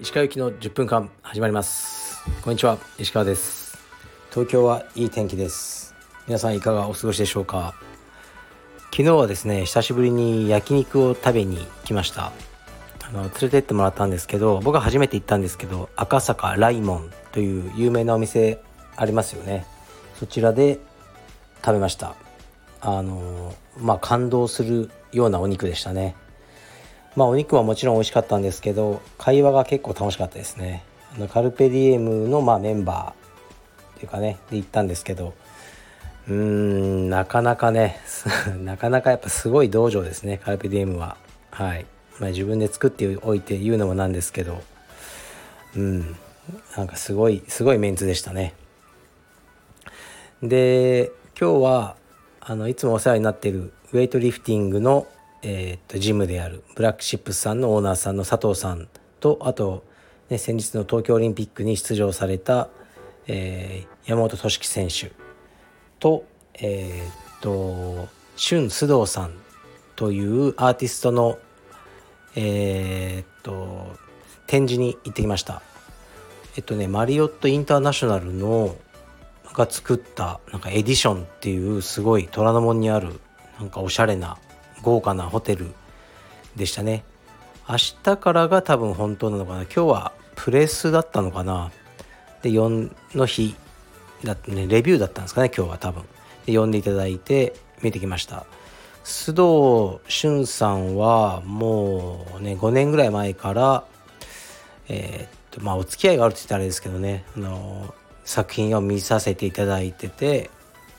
石川行きの10分間始まります。こんにちは石川です。東京はいい天気です。皆さんいかがお過ごしでしょうか。昨日はですね久しぶりに焼肉を食べに来ました。あの連れてってもらったんですけど僕は初めて行ったんですけど赤坂ライモンという有名なお店ありますよね。そちらで食べました。あのまあ感動するようなお肉でしたね。まあお肉はもちろん美味しかったんですけど会話が結構楽しかったですね。あのカルペディエムのまあメンバーっていうかねで行ったんですけどうーんなかなかね なかなかやっぱすごい道場ですねカルペディエムは。はい。まあ、自分で作っておいて言うのもなんですけどうん。なんかすごいすごいメンツでしたね。で今日はあのいつもお世話になっているウェイトリフティングの、えー、っとジムであるブラックシップスさんのオーナーさんの佐藤さんとあと、ね、先日の東京オリンピックに出場された、えー、山本俊樹選手とえー、っと俊須藤さんというアーティストのえー、っと展示に行ってきました。えっとねマリオットインターナショナルのが作ったなんかエディションっていうすごい虎ノ門にあるなんかおしゃれな豪華なホテルでしたね。明日からが多分本当なのかな。今日はプレスだったのかな。で4の日だってね。レビューだったんですかね今日は多分。で呼んでいただいて見てきました。須藤俊さんはもうね5年ぐらい前からえー、っとまあお付き合いがあるって言ったらあれですけどね。あの作品を見させていただいてて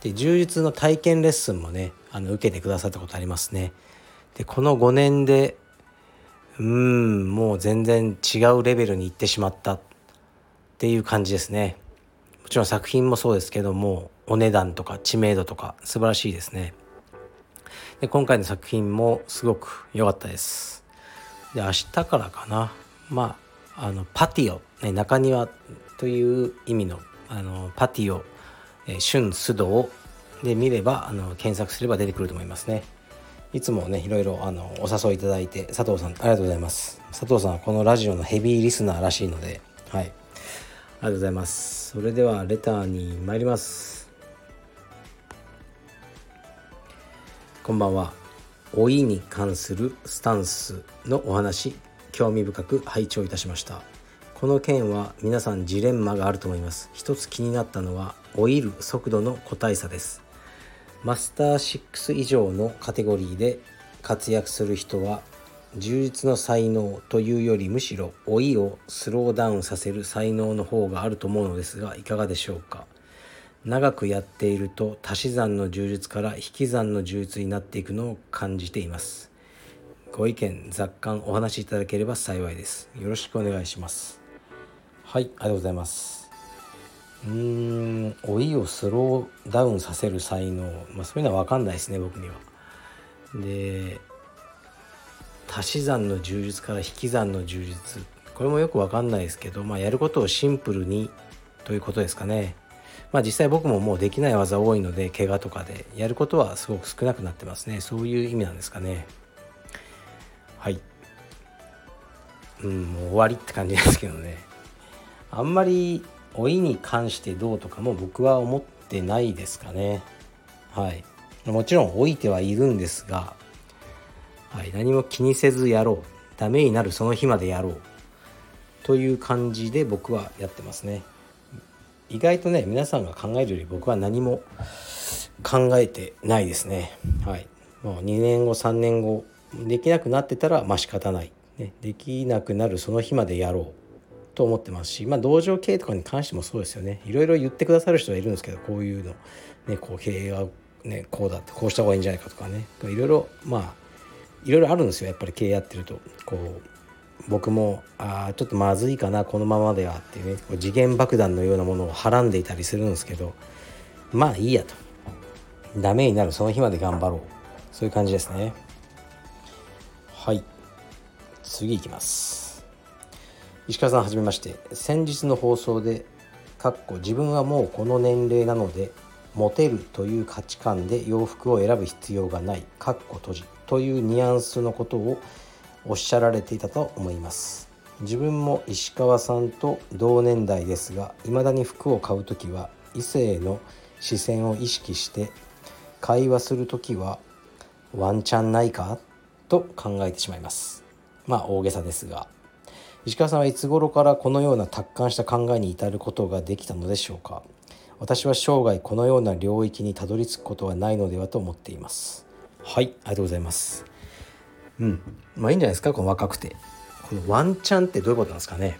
で充実の体験レッスンもねあの受けてくださったことありますね。でこの5年でうんもう全然違うレベルに行ってしまったっていう感じですね。もちろん作品もそうですけどもお値段とか知名度とか素晴らしいですね。で今回の作品もすごく良かったです。で明日からかなまああのパティオ、ね、中庭という意味のあのパティオ、えー、春須藤で見ればあの検索すれば出てくると思いますね。いつもねいろいろあのお誘いいただいて佐藤さんありがとうございます。佐藤さんはこのラジオのヘビーリスナーらしいのではい。ありがとうございます。それではレターに参ります。こんばんは。老いに関するスタンスのお話興味深く拝聴いたしました。この件は皆さんジレンマがあると思います。一つ気になったのは老いる速度の個体差です。マスター6以上のカテゴリーで活躍する人は充実の才能というよりむしろ老いをスローダウンさせる才能の方があると思うのですがいかがでしょうか？長くやっていると足し算の充実から引き算の充実になっていくのを感じています。ご意見雑感お話しいただければ幸いです。よろしくお願いします。はいありがとうございます。うーん老いをスローダウンさせる才能、まあ、そういうのは分かんないですね僕には。で足し算の充実から引き算の充実。これもよく分かんないですけど、まあ、やることをシンプルにということですかね。まあ実際僕ももうできない技多いので怪我とかでやることはすごく少なくなってますね。そういう意味なんですかね。はい。うんもう終わりって感じですけどね。あんまり老いに関してどうとかも僕は思ってないですかね。はい。もちろん老いてはいるんですが、はい、何も気にせずやろう。ダメになるその日までやろう。という感じで僕はやってますね。意外とね皆さんが考えるより僕は何も考えてないですね。はい。もう2年後3年後できなくなってたらまあ仕方ない、ね、できなくなるその日までやろう。と思ってますし、まあ、道場経営とかに関してもそうですよね。いろいろ言ってくださる人はいるんですけどこういうの、ね、こう経営は、ね、こうだってこうした方がいいんじゃないかとかね。いろいろまあいろいろあるんですよ。やっぱり経営やってると。こう僕もあちょっとまずいかな。このままではっていうね。こう次元爆弾のようなものをはらんでいたりするんですけどまあいいやと。ダメになる。その日まで頑張ろう。そういう感じですね。はい。次いきます。石川さんはじめまして。先日の放送でかっこ自分はもうこの年齢なのでモテるという価値観で洋服を選ぶ必要がないかっこ閉じというニュアンスのことをおっしゃられていたと思います。自分も石川さんと同年代ですが未だに服を買う時は異性の視線を意識して会話する時はワンチャンないか？と考えてしまいます。まあ大げさですが。石川さんはいつ頃からこのような達観した考えに至ることができたのでしょうか？私は生涯このような領域にたどり着くことはないのではと思っています。はいありがとうございます。うん。まあいいんじゃないですか？この若くて。このワンチャンってどういうことなんですかね？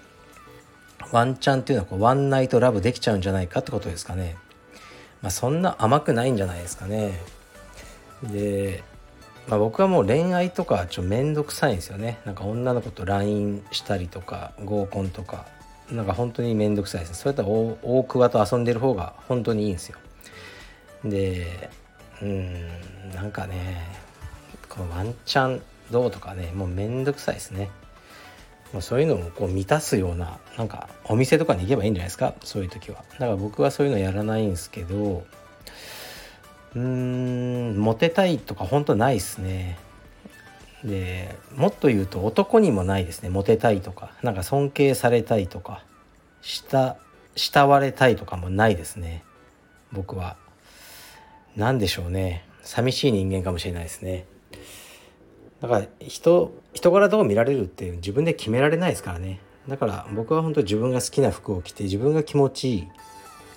ワンチャンっていうのはこうワンナイトラブできちゃうんじゃないかってことですかね。まあそんな甘くないんじゃないですかね。でまあ、僕はもう恋愛とかちょっと面倒くさいんですよね。なんか女の子と LINE したりとか合コンとか。なんか本当に面倒くさいです。それと大桑と遊んでる方が本当にいいんですよ。でうんなんかねこのワンチャンどうとかねもう面倒くさいですね。もうそういうのをこう満たすようななんかお店とかに行けばいいんじゃないですか？そういう時は。だから僕はそういうのやらないんですけどうーんモテたいとか本当ないですね。でもっと言うと男にもないですね。モテたいとか。なんか尊敬されたいとか。慕慕われたいとかもないですね。僕は。何でしょうね。寂しい人間かもしれないですね。だから人人柄どう見られるって自分で決められないですからね。だから僕は本当自分が好きな服を着て自分が気持ちいい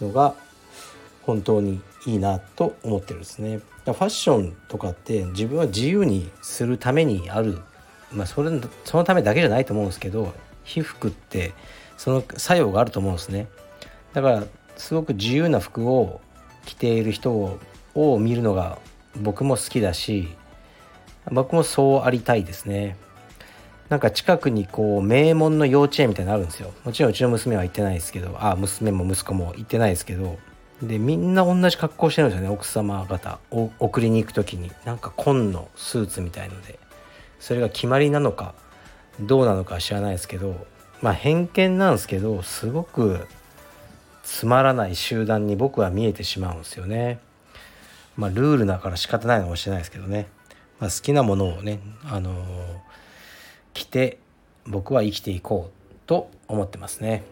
のが本当にいいなと思ってるんですね。ファッションとかって自分は自由にするためにある、まあ、それそのためだけじゃないと思うんですけど被服ってその作用があると思うんですね。だからすごく自由な服を着ている人を見るのが僕も好きだし僕もそうありたいですね。なんか近くにこう名門の幼稚園みたいなのあるんですよ。もちろんうちの娘は行ってないですけどあ娘も息子も行ってないですけどでみんな同じ格好してるんですよね。奥様方を送りに行く時に。なんか紺のスーツみたいので。それが決まりなのかどうなのか知らないですけど。まあ偏見なんですけどすごくつまらない集団に僕は見えてしまうんですよね。まあルールだから仕方ないのかもしれないですけどね、まあ、好きなものをねあのー、着て僕は生きていこうと思ってますね。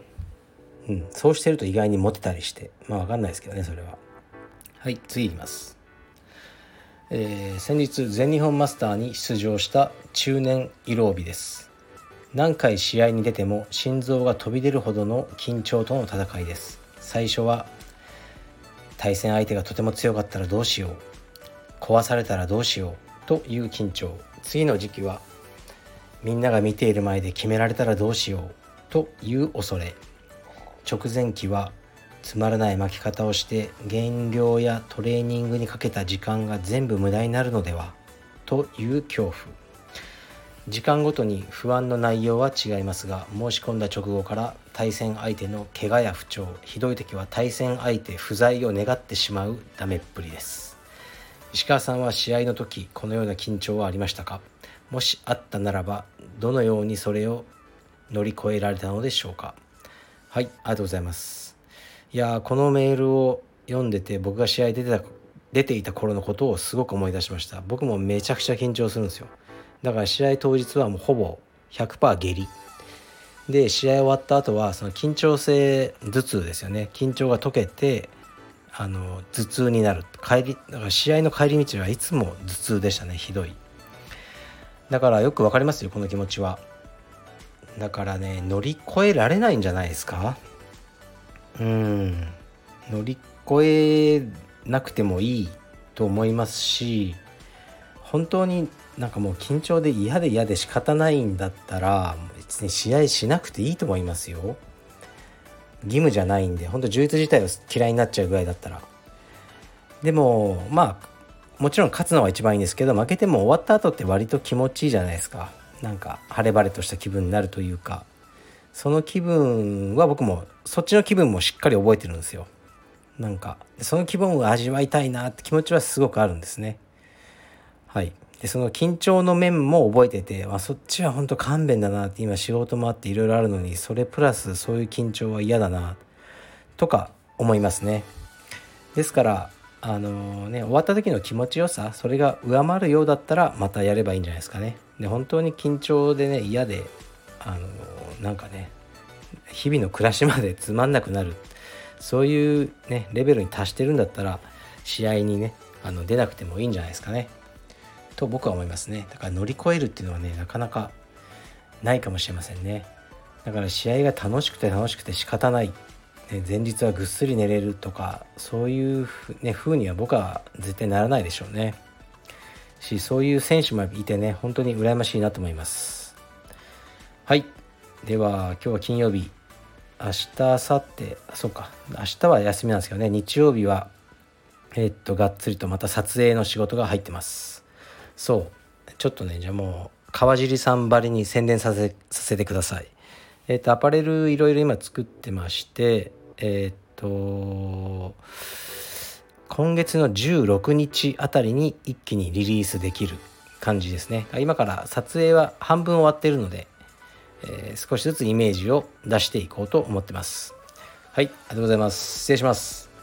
うん、そうしてると意外にモテたりして。まあ分かんないですけどねそれは。はい次いきます、えー、先日全日本マスターに出場した中年色帯です。何回試合に出ても心臓が飛び出るほどの緊張との戦いです。最初は対戦相手がとても強かったらどうしよう。壊されたらどうしよう。という緊張。次の時期はみんなが見ている前で決められたらどうしよう。という恐れ。直前期はつまらない巻き方をして減量やトレーニングにかけた時間が全部無駄になるのでは？という恐怖。時間ごとに不安の内容は違いますが申し込んだ直後から対戦相手の怪我や不調ひどい時は対戦相手不在を願ってしまうダメっぷりです。石川さんは試合の時このような緊張はありましたか？もしあったならばどのようにそれを乗り越えられたのでしょうか？はい、ありがとうございます。いやこのメールを読んでて僕が試合出てた出ていた頃のことをすごく思い出しました。僕もめちゃくちゃ緊張するんですよ。だから試合当日はもうほぼ100%下痢。で試合終わった後はその緊張性頭痛ですよね緊張が解けてあの頭痛になる帰りだから試合の帰り道はいつも頭痛でしたねひどいだからよく分かりますよこの気持ちはだからね乗り越えられないんじゃないですか？うん。乗り越えなくてもいいと思いますし本当になんかもう緊張で嫌で嫌で仕方ないんだったら別に試合しなくていいと思いますよ。義務じゃないんで本当充実自体を嫌いになっちゃうぐらいだったら。でもまあもちろん勝つのは一番いいんですけど負けても終わった後って割と気持ちいいじゃないですか。なんか晴れ晴れとした気分になるというかその気分は僕もそっちの気分もしっかり覚えてるんですよ。なんかその気分を味わいたいなって気持ちはすごくあるんですね。はい。でその緊張の面も覚えてて、まあ、そっちは本当勘弁だなって今仕事もあっていろいろあるのにそれプラスそういう緊張は嫌だなとか思いますね。ですからあのね終わった時の気持ちよさそれが上回るようだったらまたやればいいんじゃないですかね。で本当に緊張でね嫌であのなんかね日々の暮らしまで つまんなくなる。そういうねレベルに達してるんだったら試合にねあの出なくてもいいんじゃないですかね。と僕は思いますね。だから乗り越えるっていうのはねなかなかないかもしれませんね。だから試合が楽しくて楽しくて仕方ない、ね、前日はぐっすり寝れるとかそういうふ、ね、風には僕は絶対ならないでしょうね。しそういう選手もいてね本当に羨ましいなと思います。はい。では今日は金曜日。明日明後日あそうか。明日は休みなんですけどね。日曜日はえー、っとがっつりとまた撮影の仕事が入ってます。そう。ちょっとねじゃあもう川尻さんばりに宣伝させさせてください。えー、とアパレルいろいろ今作ってましてえー、と今月の16日あたりに一気にリリースできる感じですね。今から撮影は半分終わってるので、えー、少しずつイメージを出していこうと思ってます。はいありがとうございます。失礼します。